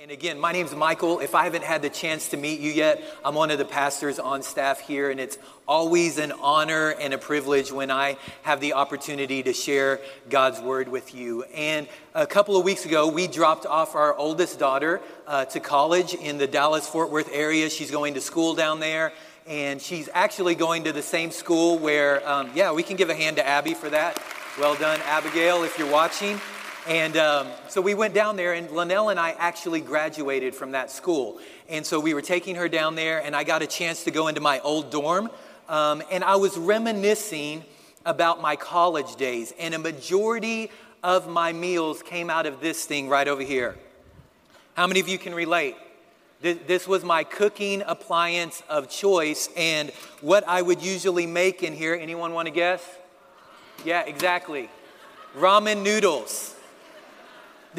And again, my name's Michael. If I haven't had the chance to meet you yet, I'm one of the pastors on staff here, and it's always an honor and a privilege when I have the opportunity to share God's word with you. And a couple of weeks ago, we dropped off our oldest daughter uh, to college in the Dallas Fort Worth area. She's going to school down there, and she's actually going to the same school where, um, yeah, we can give a hand to Abby for that. Well done, Abigail, if you're watching. And um, so we went down there, and Linnell and I actually graduated from that school. And so we were taking her down there, and I got a chance to go into my old dorm. Um, and I was reminiscing about my college days, and a majority of my meals came out of this thing right over here. How many of you can relate? This was my cooking appliance of choice, and what I would usually make in here. Anyone want to guess? Yeah, exactly. Ramen noodles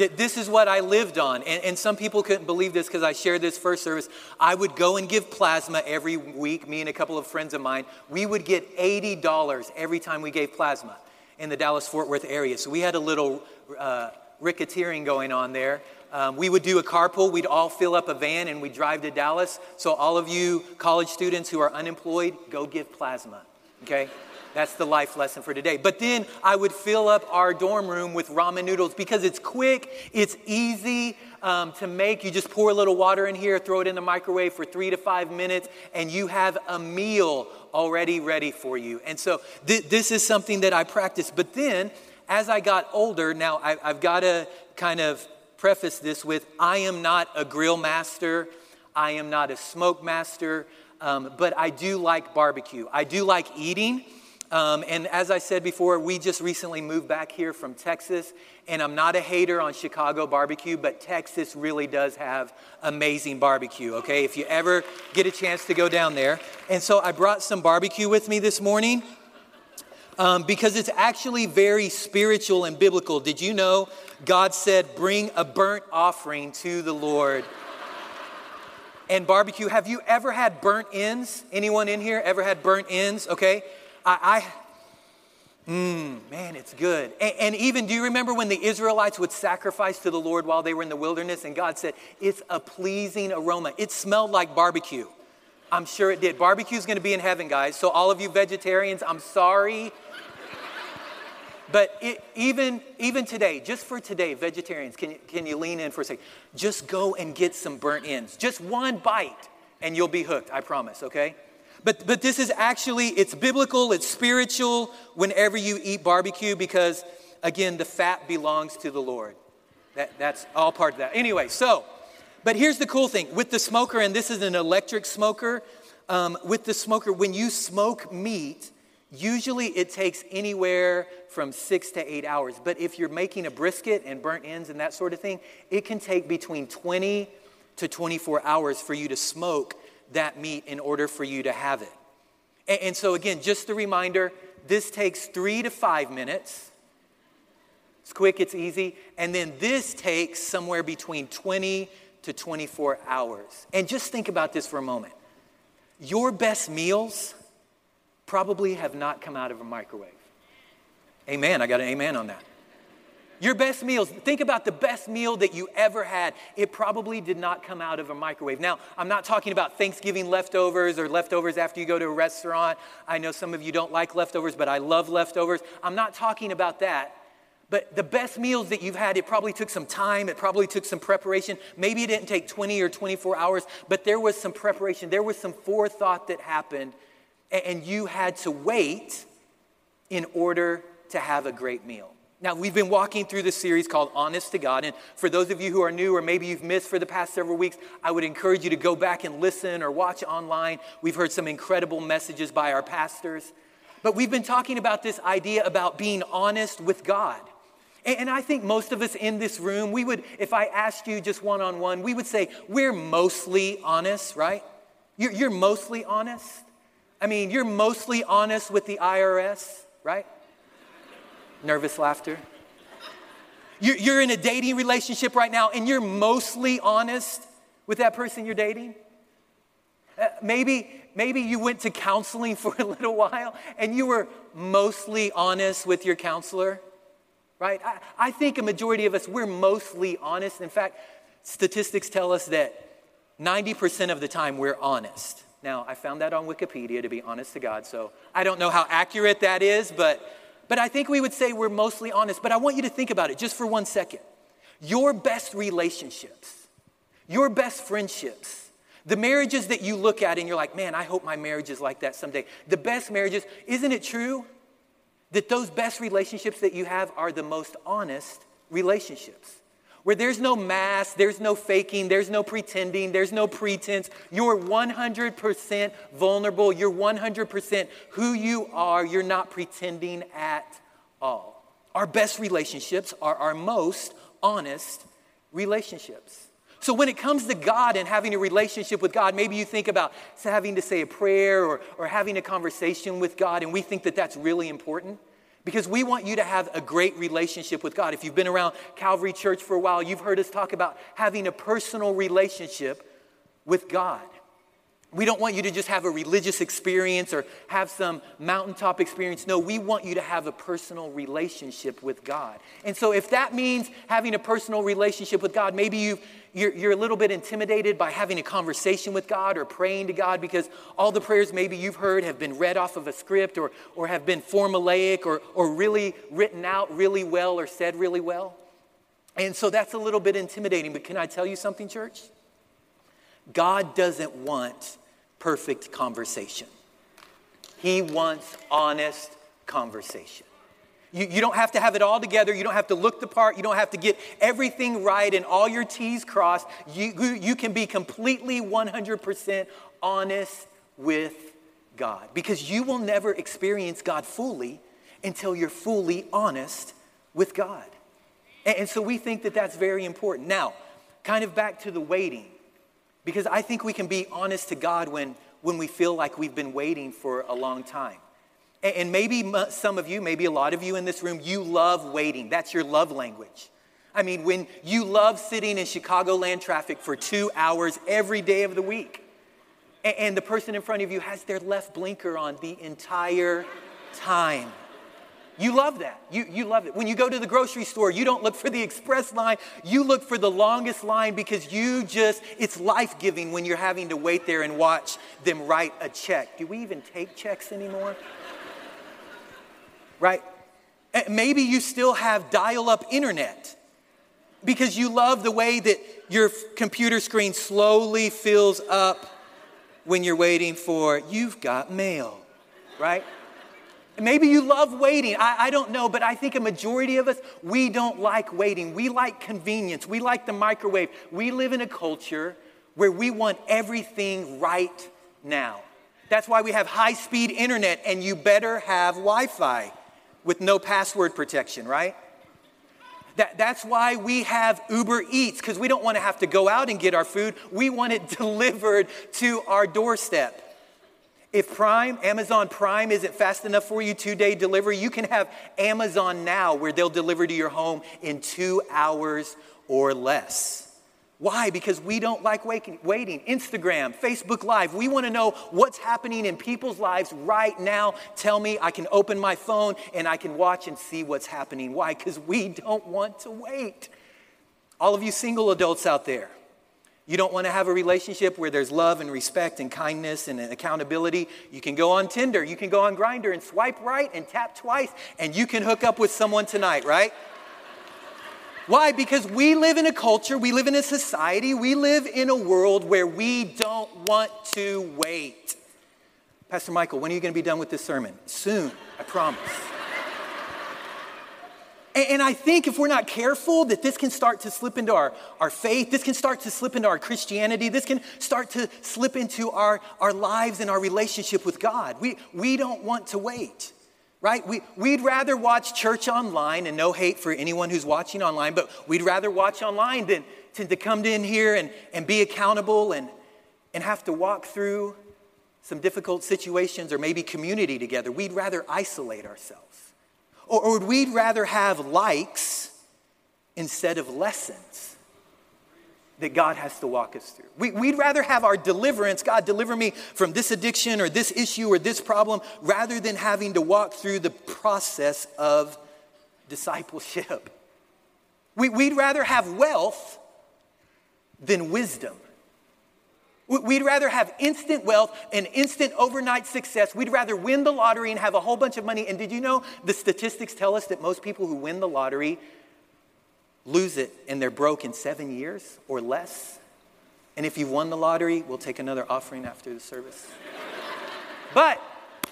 that this is what I lived on. And, and some people couldn't believe this because I shared this first service. I would go and give plasma every week, me and a couple of friends of mine. We would get $80 every time we gave plasma in the Dallas Fort Worth area. So we had a little uh, racketeering going on there. Um, we would do a carpool. We'd all fill up a van and we'd drive to Dallas. So, all of you college students who are unemployed, go give plasma, okay? That's the life lesson for today. But then I would fill up our dorm room with ramen noodles because it's quick, it's easy um, to make. You just pour a little water in here, throw it in the microwave for three to five minutes, and you have a meal already ready for you. And so th- this is something that I practice. But then as I got older, now I, I've got to kind of preface this with I am not a grill master, I am not a smoke master. Um, but I do like barbecue. I do like eating. Um, and as I said before, we just recently moved back here from Texas. And I'm not a hater on Chicago barbecue, but Texas really does have amazing barbecue, okay? If you ever get a chance to go down there. And so I brought some barbecue with me this morning. Um, because it's actually very spiritual and biblical. Did you know God said, bring a burnt offering to the Lord? and barbecue. Have you ever had burnt ends? Anyone in here ever had burnt ends? Okay. I, I mm, man, it's good. And, and even, do you remember when the Israelites would sacrifice to the Lord while they were in the wilderness? And God said, it's a pleasing aroma. It smelled like barbecue. I'm sure it did. Barbecue's gonna be in heaven, guys. So, all of you vegetarians, I'm sorry. But it, even, even today, just for today, vegetarians, can you, can you lean in for a second? Just go and get some burnt ends. Just one bite, and you'll be hooked, I promise, okay? But, but this is actually, it's biblical, it's spiritual whenever you eat barbecue because, again, the fat belongs to the Lord. That, that's all part of that. Anyway, so, but here's the cool thing with the smoker, and this is an electric smoker. Um, with the smoker, when you smoke meat, usually it takes anywhere from six to eight hours. But if you're making a brisket and burnt ends and that sort of thing, it can take between 20 to 24 hours for you to smoke that meat in order for you to have it. And, and so, again, just a reminder this takes three to five minutes. It's quick, it's easy. And then this takes somewhere between 20 to 24 hours. And just think about this for a moment. Your best meals probably have not come out of a microwave. Amen. I got an amen on that. Your best meals, think about the best meal that you ever had. It probably did not come out of a microwave. Now, I'm not talking about Thanksgiving leftovers or leftovers after you go to a restaurant. I know some of you don't like leftovers, but I love leftovers. I'm not talking about that. But the best meals that you've had, it probably took some time, it probably took some preparation. Maybe it didn't take 20 or 24 hours, but there was some preparation, there was some forethought that happened, and you had to wait in order to have a great meal. Now, we've been walking through this series called Honest to God. And for those of you who are new or maybe you've missed for the past several weeks, I would encourage you to go back and listen or watch online. We've heard some incredible messages by our pastors. But we've been talking about this idea about being honest with God. And I think most of us in this room, we would, if I asked you just one on one, we would say we're mostly honest, right? You're, you're mostly honest. I mean, you're mostly honest with the IRS, right? Nervous laughter. You're, in a dating relationship right now and you're mostly honest with that person you're dating. Uh, maybe, maybe you went to counseling for a little while and you were mostly honest with your counselor, right? I, I think a majority of us, we're mostly honest. In fact, statistics tell us that 90% of the time we're honest. Now, I found that on Wikipedia, to be honest to God, so I don't know how accurate that is, but, but I think we would say we're mostly honest. But I want you to think about it just for one second. Your best relationships, your best friendships, the marriages that you look at and you're like, man, I hope my marriage is like that someday. The best marriages, isn't it true that those best relationships that you have are the most honest relationships? Where there's no mask, there's no faking, there's no pretending, there's no pretense. You're 100% vulnerable. You're 100% who you are. You're not pretending at all. Our best relationships are our most honest relationships. So, when it comes to God and having a relationship with God, maybe you think about having to say a prayer or, or having a conversation with God, and we think that that's really important. Because we want you to have a great relationship with God. If you've been around Calvary Church for a while, you've heard us talk about having a personal relationship with God. We don't want you to just have a religious experience or have some mountaintop experience. No, we want you to have a personal relationship with God. And so, if that means having a personal relationship with God, maybe you you're, you're a little bit intimidated by having a conversation with God or praying to God because all the prayers maybe you've heard have been read off of a script or, or have been formulaic or, or really written out really well or said really well. And so that's a little bit intimidating. But can I tell you something, church? God doesn't want perfect conversation, He wants honest conversation. You, you don't have to have it all together. You don't have to look the part. You don't have to get everything right and all your T's crossed. You, you, you can be completely 100% honest with God because you will never experience God fully until you're fully honest with God. And, and so we think that that's very important. Now, kind of back to the waiting, because I think we can be honest to God when, when we feel like we've been waiting for a long time. And maybe some of you, maybe a lot of you in this room, you love waiting. That's your love language. I mean, when you love sitting in Chicagoland traffic for two hours every day of the week, and the person in front of you has their left blinker on the entire time. You love that. You, you love it. When you go to the grocery store, you don't look for the express line, you look for the longest line because you just, it's life giving when you're having to wait there and watch them write a check. Do we even take checks anymore? right? Maybe you still have dial up internet because you love the way that your computer screen slowly fills up when you're waiting for you've got mail, right? Maybe you love waiting. I, I, don't know, but I think a majority of us, we don't like waiting. We like convenience. We like the microwave. We live in a culture where we want everything right now. That's why we have high speed internet, and you better have Wi Fi with no password protection, right? That, that's why we have Uber Eats, because we don't want to have to go out and get our food. We want it delivered to our doorstep. If Prime, Amazon Prime isn't fast enough for you, two day delivery, you can have Amazon Now where they'll deliver to your home in two hours or less. Why? Because we don't like waiting. Instagram, Facebook Live, we want to know what's happening in people's lives right now. Tell me, I can open my phone and I can watch and see what's happening. Why? Because we don't want to wait. All of you single adults out there, you don't want to have a relationship where there's love and respect and kindness and accountability. You can go on Tinder, you can go on Grindr and swipe right and tap twice, and you can hook up with someone tonight, right? Why? Because we live in a culture, we live in a society, we live in a world where we don't want to wait. Pastor Michael, when are you going to be done with this sermon? Soon, I promise. And I think if we're not careful, that this can start to slip into our, our faith, this can start to slip into our Christianity, this can start to slip into our, our lives and our relationship with God. We, we don't want to wait right? We, we'd rather watch church online, and no hate for anyone who's watching online, but we'd rather watch online than, than to come in here and, and be accountable and, and have to walk through some difficult situations or maybe community together. We'd rather isolate ourselves. Or, or we'd rather have likes instead of lessons that God has to walk us through. We, would rather have our deliverance, God, deliver me from this addiction or this issue or this problem, rather than having to walk through the process of discipleship. We, would rather have wealth than wisdom. We'd rather have instant wealth and instant overnight success. We'd rather win the lottery and have a whole bunch of money. And did you know the statistics tell us that most people who win the lottery lose it and they're broke in seven years or less? And if you've won the lottery, we'll take another offering after the service. but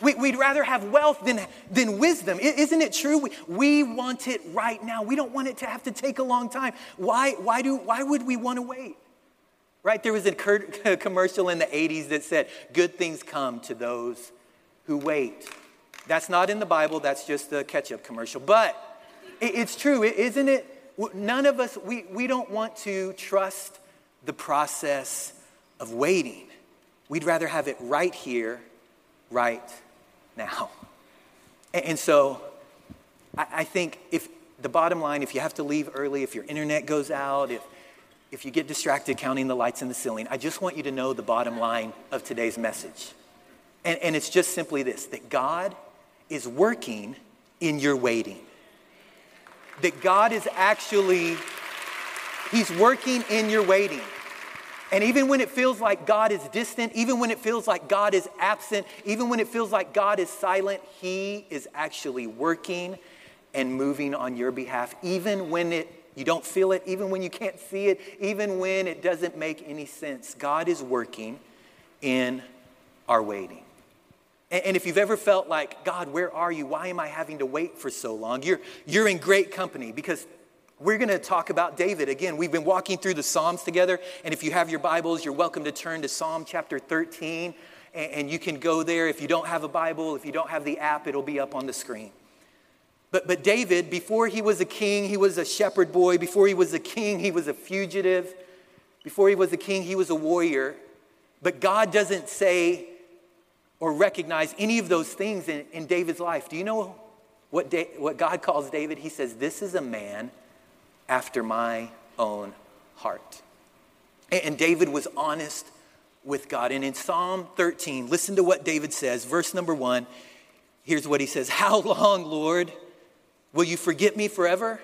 we, would rather have wealth than, than wisdom. Isn't it true? We, we want it right now. We don't want it to have to take a long time. Why, why, do, why would we want to wait? Right? There was a commercial in the 80s that said, Good things come to those who wait. That's not in the Bible, that's just a ketchup commercial. But it's true, isn't it? None of us, we, we don't want to trust the process of waiting. We'd rather have it right here, right now. And so I think if the bottom line, if you have to leave early, if your internet goes out, if if you get distracted counting the lights in the ceiling, I just want you to know the bottom line of today's message. And, and it's just simply this that God is working in your waiting. That God is actually, He's working in your waiting. And even when it feels like God is distant, even when it feels like God is absent, even when it feels like God is silent, He is actually working and moving on your behalf, even when it you don't feel it even when you can't see it, even when it doesn't make any sense. God is working in our waiting. And if you've ever felt like, God, where are you? Why am I having to wait for so long? You're, you're in great company because we're going to talk about David. Again, we've been walking through the Psalms together. And if you have your Bibles, you're welcome to turn to Psalm chapter 13. And you can go there. If you don't have a Bible, if you don't have the app, it'll be up on the screen. But, but David, before he was a king, he was a shepherd boy. Before he was a king, he was a fugitive. Before he was a king, he was a warrior. But God doesn't say or recognize any of those things in, in David's life. Do you know what, da- what God calls David? He says, This is a man after my own heart. And, and David was honest with God. And in Psalm 13, listen to what David says. Verse number one, here's what he says How long, Lord? Will you forget me forever?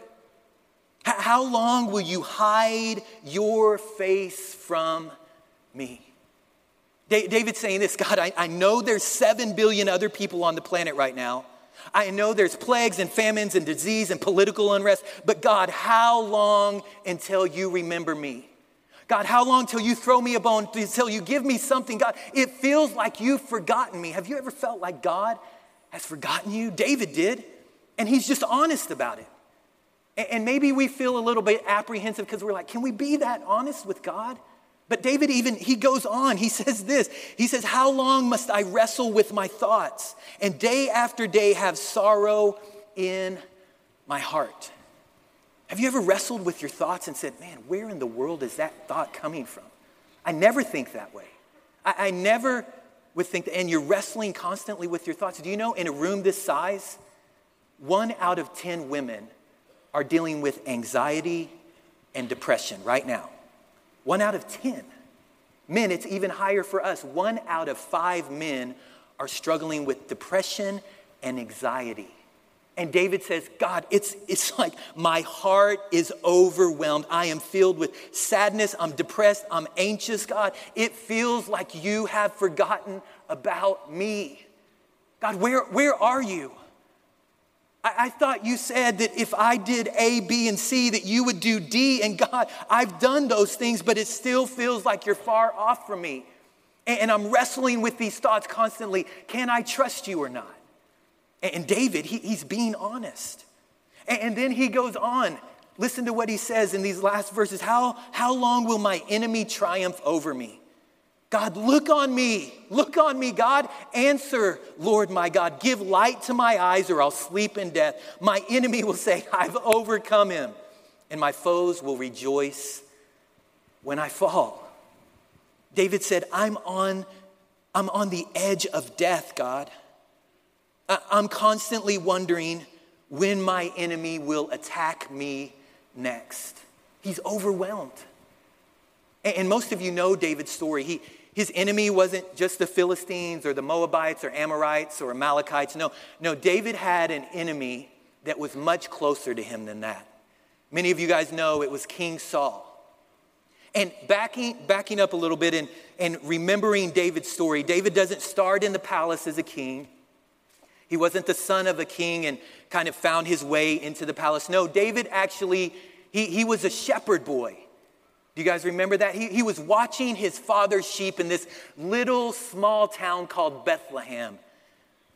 How long will you hide your face from me? David's saying this God, I, I know there's seven billion other people on the planet right now. I know there's plagues and famines and disease and political unrest, but God, how long until you remember me? God, how long till you throw me a bone, till you give me something? God, it feels like you've forgotten me. Have you ever felt like God has forgotten you? David did. And he's just honest about it. And maybe we feel a little bit apprehensive because we're like, can we be that honest with God? But David even, he goes on, he says this. He says, How long must I wrestle with my thoughts and day after day have sorrow in my heart? Have you ever wrestled with your thoughts and said, Man, where in the world is that thought coming from? I never think that way. I, I never would think that, and you're wrestling constantly with your thoughts. Do you know in a room this size, one out of 10 women are dealing with anxiety and depression right now. One out of 10. Men, it's even higher for us. One out of five men are struggling with depression and anxiety. And David says, God, it's, it's like my heart is overwhelmed. I am filled with sadness. I'm depressed. I'm anxious, God. It feels like you have forgotten about me. God, where, where are you? I, I thought you said that if I did A, B, and C, that you would do D. And God, I've done those things, but it still feels like you're far off from me. And, and I'm wrestling with these thoughts constantly. Can I trust you or not? And, and David, he, he's being honest. And, and then he goes on. Listen to what he says in these last verses. How, how long will my enemy triumph over me? God, look on me. Look on me, God. Answer, Lord my God. Give light to my eyes, or I'll sleep in death. My enemy will say, I've overcome him, and my foes will rejoice when I fall. David said, I'm on, I'm on the edge of death, God. I'm constantly wondering when my enemy will attack me next. He's overwhelmed. And most of you know David's story. He, his enemy wasn't just the Philistines or the Moabites or Amorites or Amalekites. No, no, David had an enemy that was much closer to him than that. Many of you guys know it was King Saul. And backing, backing up a little bit and, and remembering David's story, David doesn't start in the palace as a king. He wasn't the son of a king and kind of found his way into the palace. No, David actually, he, he was a shepherd boy. Do you guys remember that? He, he was watching his father's sheep in this little small town called Bethlehem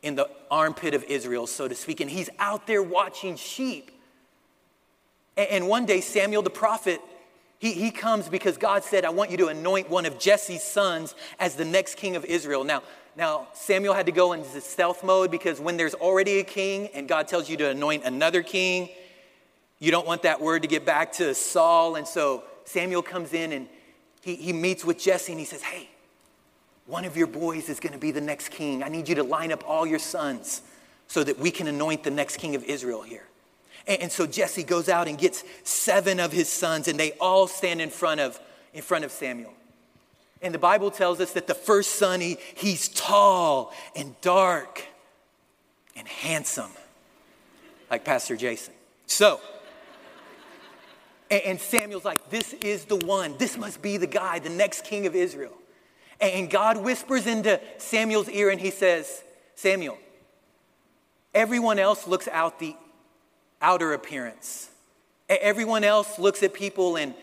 in the armpit of Israel, so to speak. And he's out there watching sheep. And, and one day, Samuel the prophet, he, he comes because God said, I want you to anoint one of Jesse's sons as the next king of Israel. Now, now, Samuel had to go into stealth mode because when there's already a king and God tells you to anoint another king, you don't want that word to get back to Saul. And so Samuel comes in and he, he meets with Jesse and he says, Hey, one of your boys is going to be the next king. I need you to line up all your sons so that we can anoint the next king of Israel here. And, and so Jesse goes out and gets seven of his sons, and they all stand in front of, in front of Samuel. And the Bible tells us that the first son, he, he's tall and dark and handsome, like Pastor Jason. So, and Samuel's like, This is the one. This must be the guy, the next king of Israel. And God whispers into Samuel's ear and he says, Samuel, everyone else looks out the outer appearance. Everyone else looks at people and,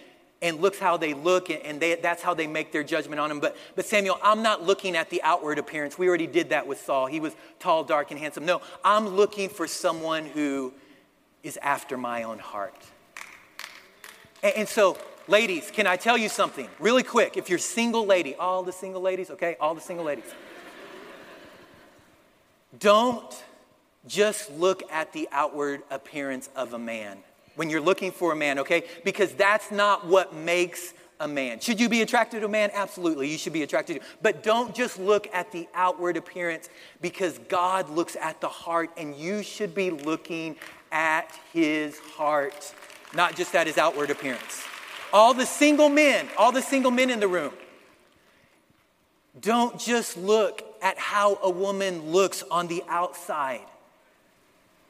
and looks how they look, and they, that's how they make their judgment on them. But, but Samuel, I'm not looking at the outward appearance. We already did that with Saul. He was tall, dark, and handsome. No, I'm looking for someone who is after my own heart. And, so, ladies, can I tell you something really quick? If you're single lady, all the single ladies, okay? All the single ladies. Don't just look at the outward appearance of a man when you're looking for a man, okay? Because that's not what makes a man. Should you be attracted to a man? Absolutely, you should be attracted to. But don't just look at the outward appearance because God looks at the heart and you should be looking at his heart not just at his outward appearance. All the single men, all the single men in the room, don't just look at how a woman looks on the outside.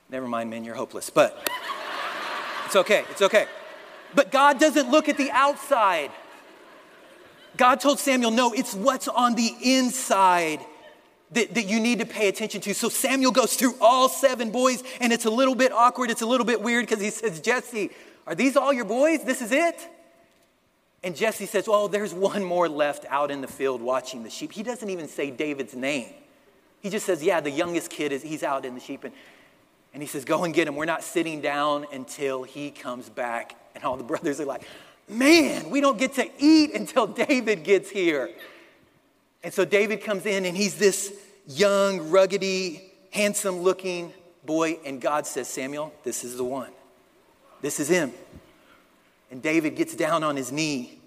Never mind, men, you're hopeless, but it's okay, it's okay. But God doesn't look at the outside. God told Samuel, no, it's what's on the inside that, that you need to pay attention to. So Samuel goes through all seven boys, and it's a little bit awkward, it's a little bit weird because he says, Jesse, are these all your boys? This is it? And Jesse says, Well, there's one more left out in the field watching the sheep. He doesn't even say David's name. He just says, Yeah, the youngest kid is he's out in the sheep. And, and he says, Go and get him. We're not sitting down until he comes back. And all the brothers are like, Man, we don't get to eat until David gets here. And so David comes in and he's this young, ruggedy, handsome looking boy. And God says, Samuel, this is the one. This is him. And David gets down on his knee.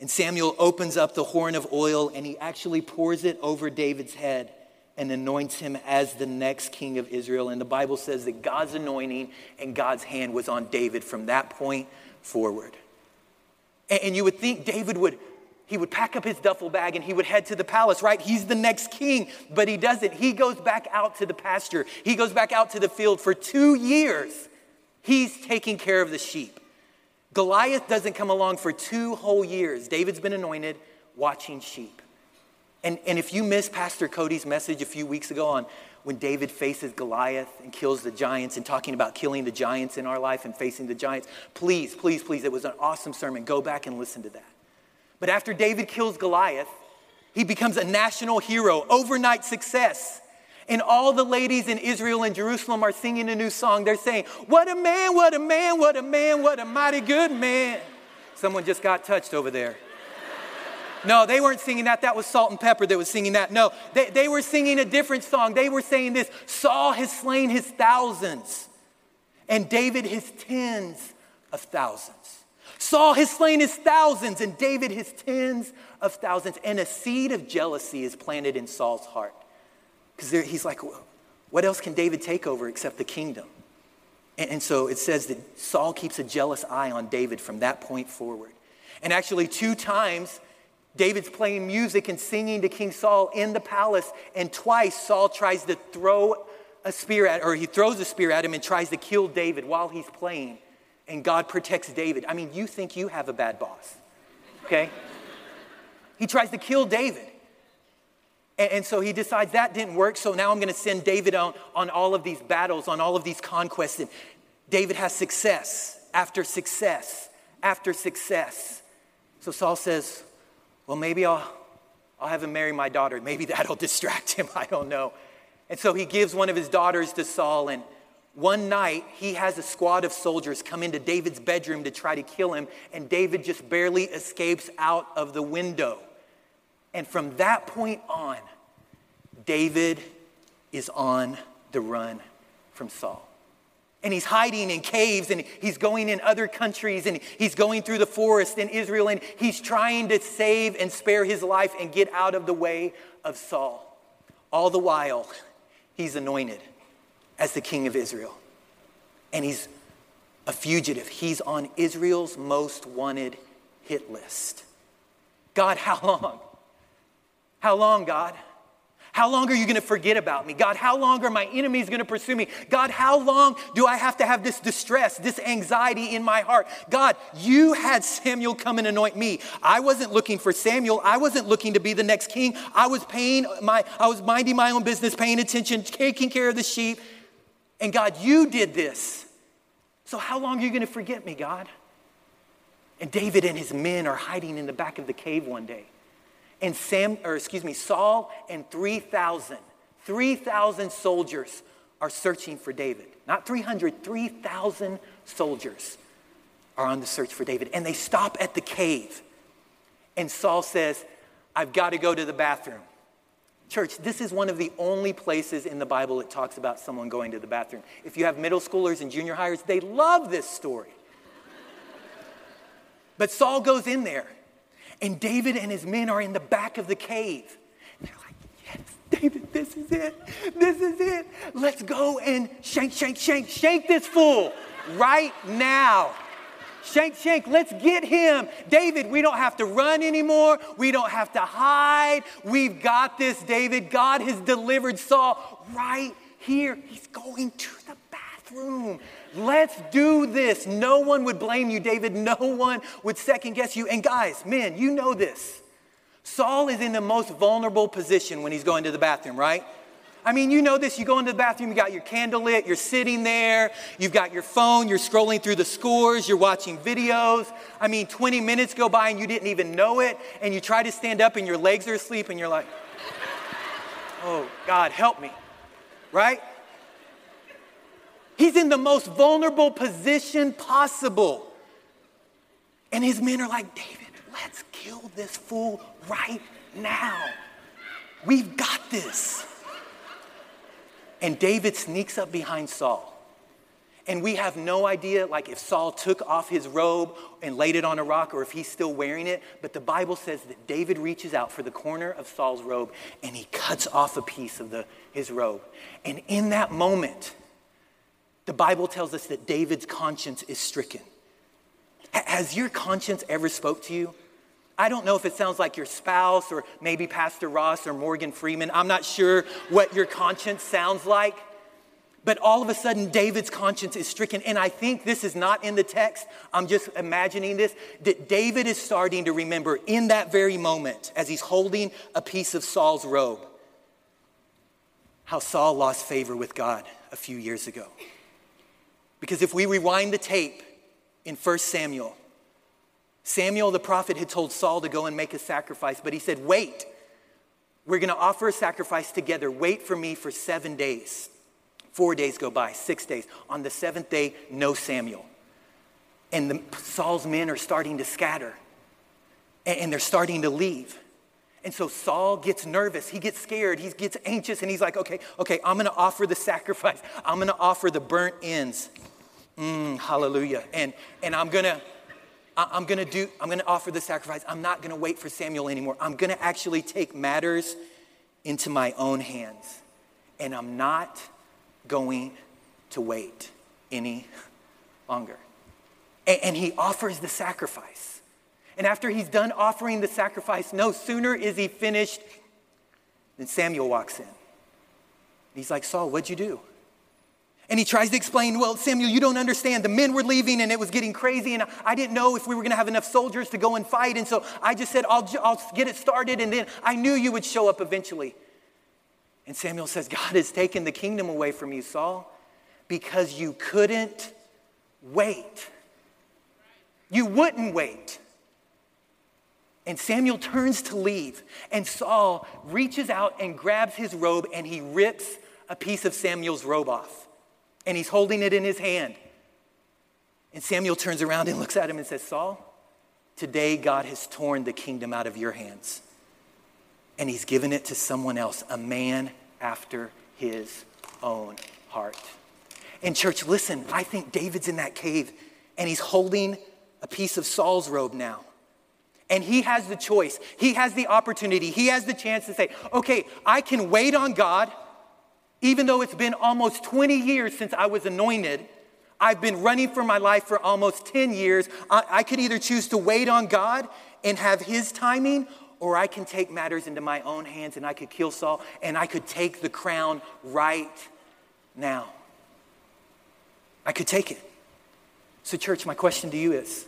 And Samuel opens up the horn of oil and he actually pours it over David's head and anoints him as the next king of Israel. And the Bible says that God's anointing and God's hand was on David from that point forward. And you would think David would he would pack up his duffel bag and he would head to the palace, right? He's the next king, but he doesn't. He goes back out to the pasture. He goes back out to the field for 2 years He's taking care of the sheep. Goliath doesn't come along for two whole years. David's been anointed watching sheep. And, and if you missed Pastor Cody's message a few weeks ago on when David faces Goliath and kills the giants and talking about killing the giants in our life and facing the giants, please, please, please, it was an awesome sermon. Go back and listen to that. But after David kills Goliath, he becomes a national hero, overnight success. And all the ladies in Israel and Jerusalem are singing a new song. They're saying, What a man, what a man, what a man, what a mighty good man. Someone just got touched over there. No, they weren't singing that. That was Salt-N-Pepa that was singing that. No, they, they were singing a different song. They were saying this Saul has slain his thousands, and David his tens of thousands. Saul has slain his thousands, and David his tens of thousands. And a seed of jealousy is planted in Saul's heart. Because he's like, what else can David take over except the kingdom? And, and so it says that Saul keeps a jealous eye on David from that point forward. And actually, two times, David's playing music and singing to King Saul in the palace, and twice Saul tries to throw a spear at, or he throws a spear at him and tries to kill David while he's playing, and God protects David. I mean, you think you have a bad boss. okay? he tries to kill David. And, and, so he decides that didn't work, so now I'm gonna send David on, on all of these battles, on all of these conquests. And David has success after success after success. So Saul says, Well, maybe I'll, I'll have him marry my daughter. Maybe that'll distract him. I don't know. And so he gives one of his daughters to Saul, and one night, he has a squad of soldiers come into David's bedroom to try to kill him, and David just barely escapes out of the window. And from that point on, David is on the run from Saul. And he's hiding in caves and he's going in other countries and he's going through the forest in Israel and he's trying to save and spare his life and get out of the way of Saul. All the while, he's anointed as the king of Israel. And he's a fugitive. He's on Israel's most wanted hit list. God, how long? How long, God? How long are you going to forget about me? God, how long are my enemies going to pursue me? God, how long do I have to have this distress, this anxiety in my heart? God, you had Samuel come and anoint me. I wasn't looking for Samuel. I wasn't looking to be the next king. I was paying my I was minding my own business, paying attention, taking care of the sheep. And God, you did this. So how long are you going to forget me, God? And David and his men are hiding in the back of the cave one day. And Sam, or excuse me, Saul and 3,000, 3,000 soldiers are searching for David. Not 300, 3,000 soldiers are on the search for David. And they stop at the cave. And Saul says, I've got to go to the bathroom. Church, this is one of the only places in the Bible it talks about someone going to the bathroom. If you have middle schoolers and junior hires, they love this story. but Saul goes in there, and David and his men are in the back of the cave. And they're like, Yes, David, this is it. This is it. Let's go and shank, shank, shank, shank this fool right now. Shank, shank, let's get him. David, we don't have to run anymore. We don't have to hide. We've got this, David. God has delivered Saul right here. He's going to the bathroom. Let's do this. No one would blame you, David. No one would second guess you. And guys, men, you know this. Saul is in the most vulnerable position when he's going to the bathroom, right? I mean, you know this. You go into the bathroom, you got your candle lit, you're sitting there, you've got your phone, you're scrolling through the scores, you're watching videos. I mean, 20 minutes go by and you didn't even know it, and you try to stand up and your legs are asleep, and you're like, oh, God, help me, right? He's in the most vulnerable position possible. And his men are like, David, let's kill this fool right now. We've got this. And David sneaks up behind Saul. And we have no idea, like, if Saul took off his robe and laid it on a rock or if he's still wearing it. But the Bible says that David reaches out for the corner of Saul's robe and he cuts off a piece of the, his robe. And in that moment, the Bible tells us that David's conscience is stricken. Has your conscience ever spoke to you? I don't know if it sounds like your spouse or maybe Pastor Ross or Morgan Freeman. I'm not sure what your conscience sounds like. But all of a sudden, David's conscience is stricken. And I think this is not in the text. I'm just imagining this that David is starting to remember in that very moment as he's holding a piece of Saul's robe how Saul lost favor with God a few years ago. Because if we rewind the tape in 1 Samuel, Samuel the prophet had told Saul to go and make a sacrifice, but he said, Wait, we're going to offer a sacrifice together. Wait for me for seven days. Four days go by, six days. On the seventh day, no Samuel. And the, Saul's men are starting to scatter, and, and they're starting to leave. And so Saul gets nervous. He gets scared. He gets anxious. And he's like, okay, okay, I'm going to offer the sacrifice. I'm going to offer the burnt ends. Mm, hallelujah. And, and I'm going to I'm going to do, I'm going to offer the sacrifice. I'm not going to wait for Samuel anymore. I'm going to actually take matters into my own hands. And I'm not going to wait any longer. And, and he offers the sacrifice. And after he's done offering the sacrifice, no sooner is he finished than Samuel walks in. He's like, Saul, what'd you do? And he tries to explain, well, Samuel, you don't understand. The men were leaving and it was getting crazy, and I didn't know if we were going to have enough soldiers to go and fight. And so I just said, I'll, I'll get it started, and then I knew you would show up eventually. And Samuel says, God has taken the kingdom away from you, Saul, because you couldn't wait. You wouldn't wait. And Samuel turns to leave, and Saul reaches out and grabs his robe and he rips a piece of Samuel's robe off. And he's holding it in his hand. And Samuel turns around and looks at him and says, Saul, today God has torn the kingdom out of your hands. And he's given it to someone else, a man after his own heart. And, church, listen, I think David's in that cave and he's holding a piece of Saul's robe now. And he has the choice, he has the opportunity, he has the chance to say, okay, I can wait on God, even though it's been almost 20 years since I was anointed. I've been running for my life for almost 10 years. I, I could either choose to wait on God and have his timing, or I can take matters into my own hands and I could kill Saul and I could take the crown right now. I could take it. So, church, my question to you is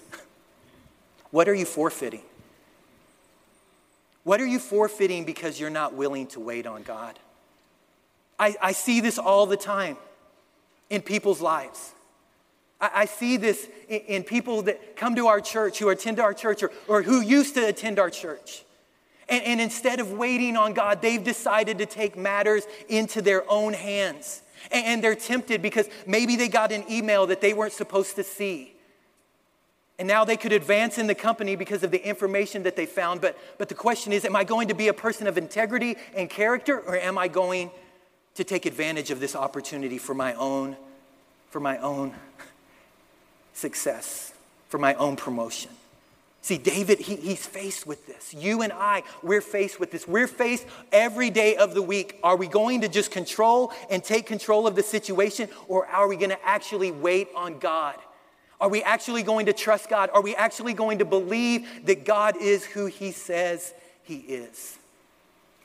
what are you forfeiting? What are you forfeiting because you're not willing to wait on God? I, I see this all the time in people's lives. I, I see this in, in, people that come to our church, who attend our church, or, or who used to attend our church. And, and instead of waiting on God, they've decided to take matters into their own hands. And, and they're tempted because maybe they got an email that they weren't supposed to see. And now they could advance in the company because of the information that they found. But, but the question is, am I going to be a person of integrity and character, or am I going to take advantage of this opportunity for my own, for my own success, for my own promotion? See, David, he, he's faced with this. You and I, we're faced with this. We're faced every day of the week. Are we going to just control and take control of the situation, or are we going to actually wait on God? Are we actually going to trust God? Are we actually going to believe that God is who He says He is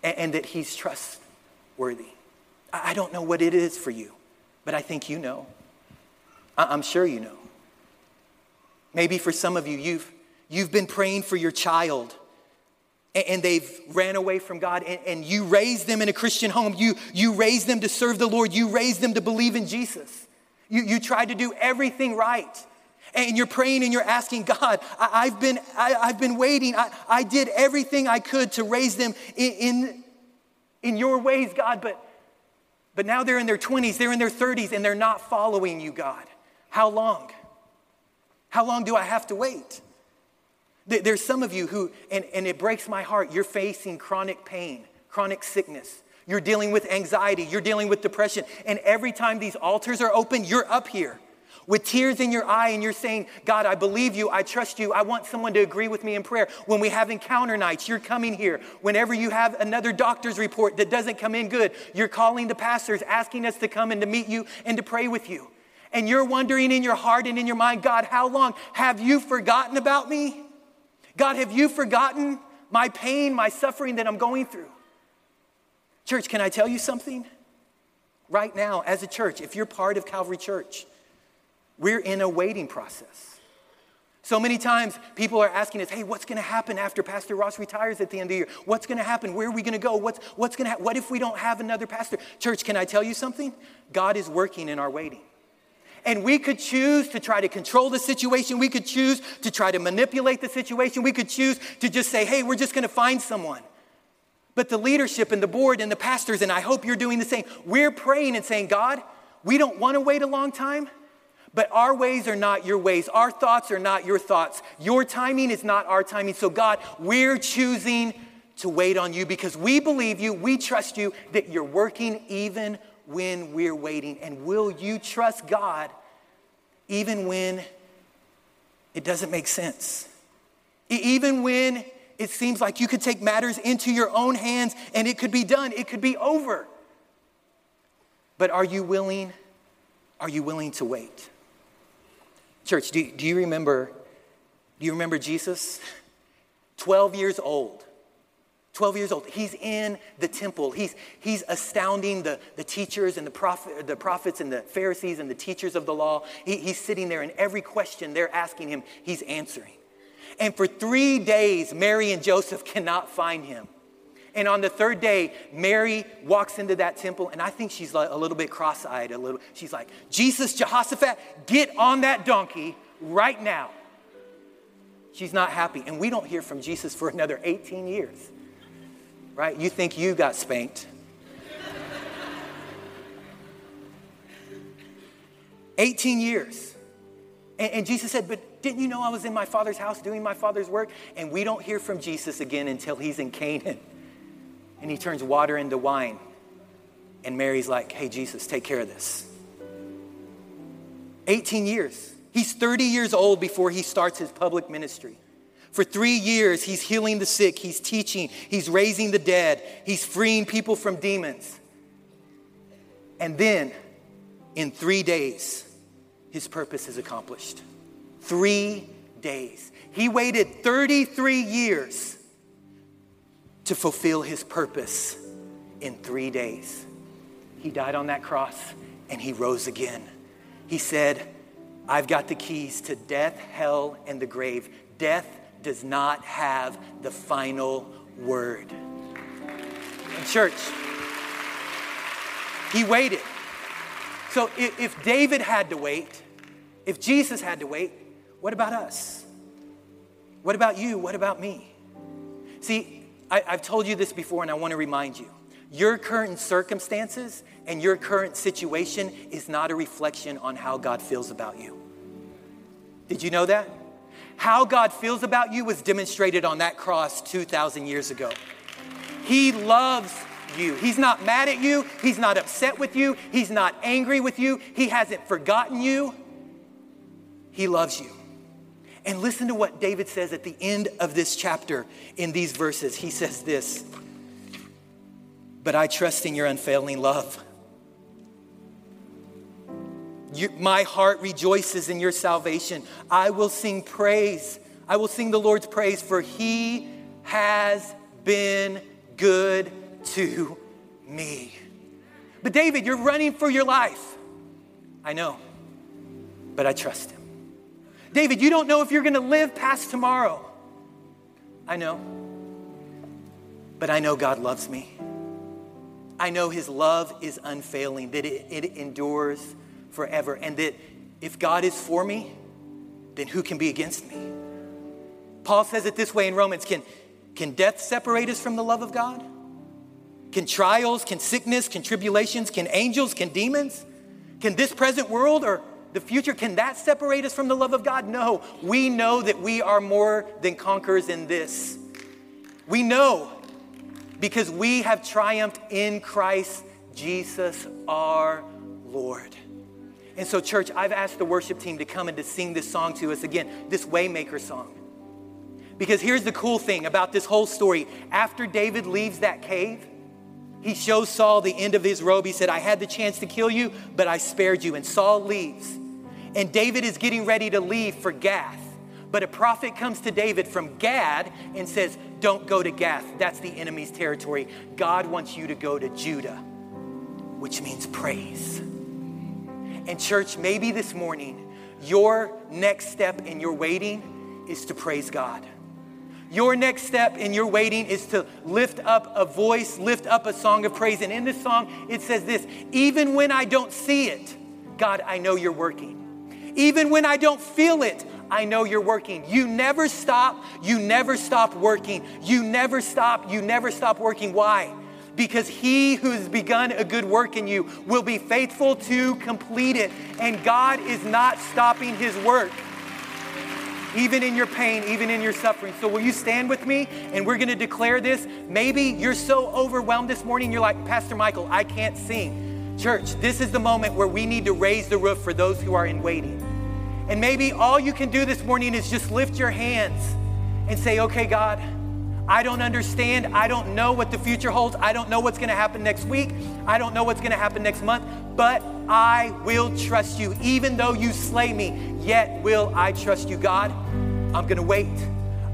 and, and that He's trustworthy? I, don't know what it is for you, but I think you know. I, I'm sure you know. Maybe for some of you, you've, you've been praying for your child and they've ran away from God, and, you raised them in a Christian home. You, you raised them to serve the Lord. You raised them to believe in Jesus. You, you tried to do everything right and you're praying and you're asking God, I, have been, I, have been waiting. I, I did everything I could to raise them in, in, in your ways, God, but, but now they're in their 20s, they're in their 30s, and they're not following you, God. How long? How long do I have to wait? There's some of you who, and, and it breaks my heart, you're facing chronic pain, chronic sickness. You're dealing with anxiety, you're dealing with depression. And every time these altars are open, you're up here with tears in your eye and you're saying, God, I believe you, I trust you, I want someone to agree with me in prayer. When we have encounter nights, you're coming here. Whenever you have another doctor's report that doesn't come in good, you're calling the pastors, asking us to come and to meet you and to pray with you. And you're wondering in your heart and in your mind, God, how long have you forgotten about me? God, have you forgotten my pain, my suffering that I'm going through? Church, can I tell you something? Right now, as a church, if you're part of Calvary Church, we're in a waiting process. So many times people are asking us, hey, what's going to happen after Pastor Ross retires at the end of the year? What's going to happen? Where are we going to go? What's, what's going to ha- What if we don't have another pastor? Church, can I tell you something? God is working in our waiting. And we could choose to try to control the situation. We could choose to try to manipulate the situation. We could choose to just say, hey, we're just going to find someone. But the leadership and the board and the pastors, and I hope you're doing the same, we're praying and saying, God, we don't want to wait a long time. But our ways are not your ways. Our thoughts are not your thoughts. Your timing is not our timing. So, God, we're choosing to wait on you because we believe you, we trust you that you're working even when we're waiting. And will you trust God even when it doesn't make sense? Even when it seems like you could take matters into your own hands and it could be done, it could be over. But are you willing? Are you willing to wait? Church, do, do you remember? Do you remember Jesus? 12 years old. 12 years old. He's in the temple. He's, he's astounding the, the teachers and the, prophet, the prophets and the Pharisees and the teachers of the law. He, he's sitting there, and every question they're asking him, he's answering. And for three days, Mary and Joseph cannot find him. And on the third day, Mary walks into that temple, and I think she's like a little bit cross eyed, a little. She's like, Jesus, Jehoshaphat, get on that donkey right now. She's not happy. And we don't hear from Jesus for another 18 years right? You think you got spanked. 18 years. And, and, Jesus said, But didn't you know I was in my father's house doing my father's work? And we don't hear from Jesus again until he's in Cana. And he turns water into wine. And Mary's like, Hey, Jesus, take care of this. 18 years. He's 30 years old before he starts his public ministry. For three years, he's healing the sick, he's teaching, he's raising the dead, he's freeing people from demons. And then, in three days, his purpose is accomplished. Three days. He waited 33 years to fulfill his purpose in three days. He died on that cross and he rose again. He said, I've got the keys to death, hell, and the grave. Death does not have the final word. In church, he waited. So if, if David had to wait, if Jesus had to wait, what about us? What about you? What about me? See, I, have told you this before, and I want to remind you. Your current circumstances and your current situation is not a reflection on how God feels about you. Did you know that? How God feels about you was demonstrated on that cross 2,000 years ago. He loves you. He's not mad at you. He's not upset with you. He's not angry with you. He hasn't forgotten you. He loves you. And listen to what David says at the end of this chapter in these verses. He says this But I trust in your unfailing love. You, my heart rejoices in your salvation. I will sing praise. I will sing the Lord's praise, for he has been good to me. But David, you're running for your life. I know, but I trust him. David, you don't know if you're going to live past tomorrow. I know, but I know God loves me. I know his love is unfailing, that it, it endures forever. And that if God is for me, then who can be against me? Paul says it this way in Romans Can, can death separate us from the love of God? Can trials, can sickness, can tribulations, can angels, can demons? Can this present world or the future, can that separate us from the love of God? No. We know that we are more than conquerors in this. We know because we have triumphed in Christ Jesus our Lord. And so, church, I've asked the worship team to come and to sing this song to us again, this Waymaker song. Because here's the cool thing about this whole story. After David leaves that cave, he shows Saul the end of his robe. He said, I had the chance to kill you, but I spared you. And Saul leaves. And David is getting ready to leave for Gath. But a prophet comes to David from Gad and says, Don't go to Gath. That's the enemy's territory. God wants you to go to Judah, which means praise. And, church, maybe this morning, your next step in your waiting is to praise God. Your next step in your waiting is to lift up a voice, lift up a song of praise. And in this song, it says this Even when I don't see it, God, I know you're working. Even when I don't feel it, I know you're working. You never stop. You never stop working. You never stop. You never stop working. Why? because he who has begun a good work in you will be faithful to complete it. And God is not stopping his work, even in your pain, even in your suffering. So, will you stand with me? And we're going to declare this. Maybe you're so overwhelmed this morning, you're like, Pastor Michael, I can't sing. Church, this is the moment where we need to raise the roof for those who are in waiting. And maybe all you can do this morning is just lift your hands and say, okay, God. I don't understand. I don't know what the future holds. I don't know what's going to happen next week. I don't know what's going to happen next month, but I will trust you. Even though you slay me, yet will I trust you, God. I'm going to wait.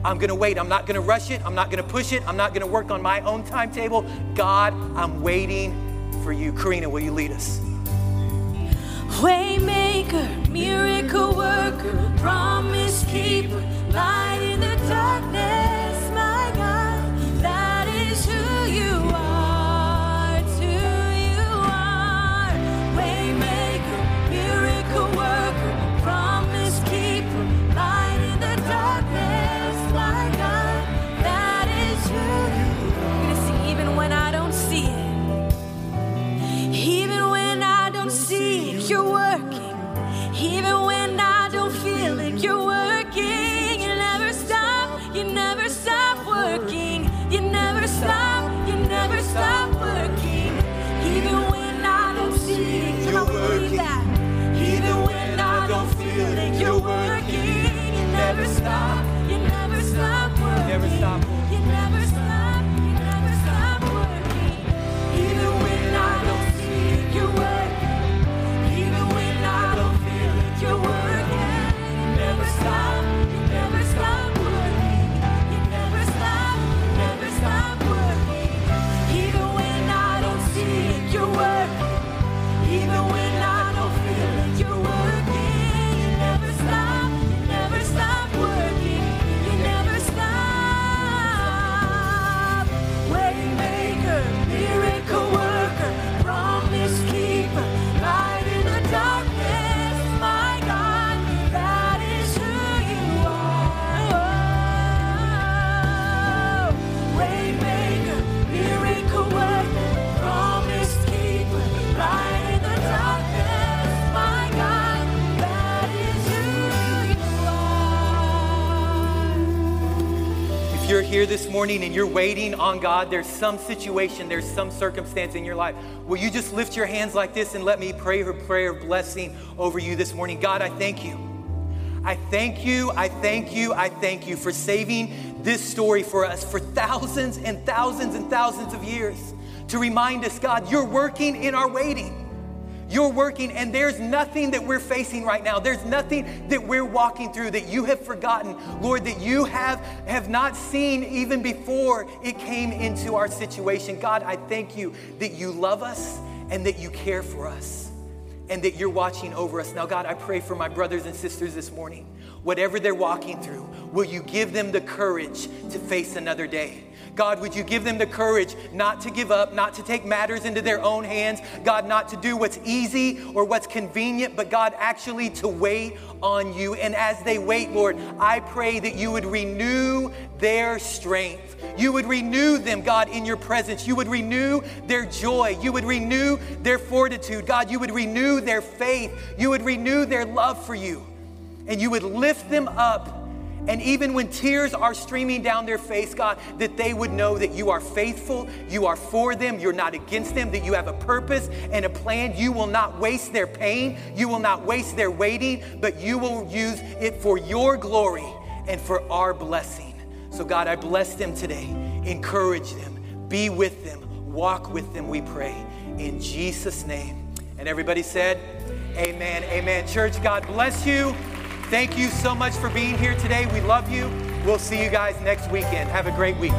I'm gonna wait. I'm not gonna rush it. I'm not gonna push it. I'm not gonna work on my own timetable. God, I'm waiting for you. Karina, will you lead us? Waymaker, miracle worker, promise keeper, light in the darkness, my God, that is who you are. This morning and you're waiting on God, there's some situation, there's some circumstance in your life, will you just lift your hands like this and let me pray a prayer of blessing over you this morning? God, I thank you. I thank you, I thank you, I thank you for saving this story for us for thousands and thousands and thousands of years to remind us, God, you're working in our waiting. You're working, and there's nothing that we're facing right now. There's nothing that we're walking through that you have forgotten, Lord, that you have, have not seen even before it came into our situation. God, I thank you that you love us and that you care for us and that you're watching over us. Now, God, I pray for my brothers and sisters this morning. Whatever they're walking through, will you give them the courage to face another day? God, would you give them the courage not to give up, not to take matters into their own hands, God, not to do what's easy or what's convenient, but God, actually to wait on you. And as they wait, Lord, I pray that you would renew their strength. You would renew them, God, in your presence. You would renew their joy. You would renew their fortitude. God, you would renew their faith. You would renew their love for you. And you would lift them up. And even when tears are streaming down their face, God, that they would know that you are faithful, you are for them, you're not against them, that you have a purpose and a plan. You will not waste their pain, you will not waste their waiting, but you will use it for your glory and for our blessing. So, God, I bless them today. Encourage them, be with them, walk with them, we pray. In Jesus' name. And everybody said, Amen. Amen. Church, God bless you. Thank you so much for being here today. We love you. We'll see you guys next weekend. Have a great week.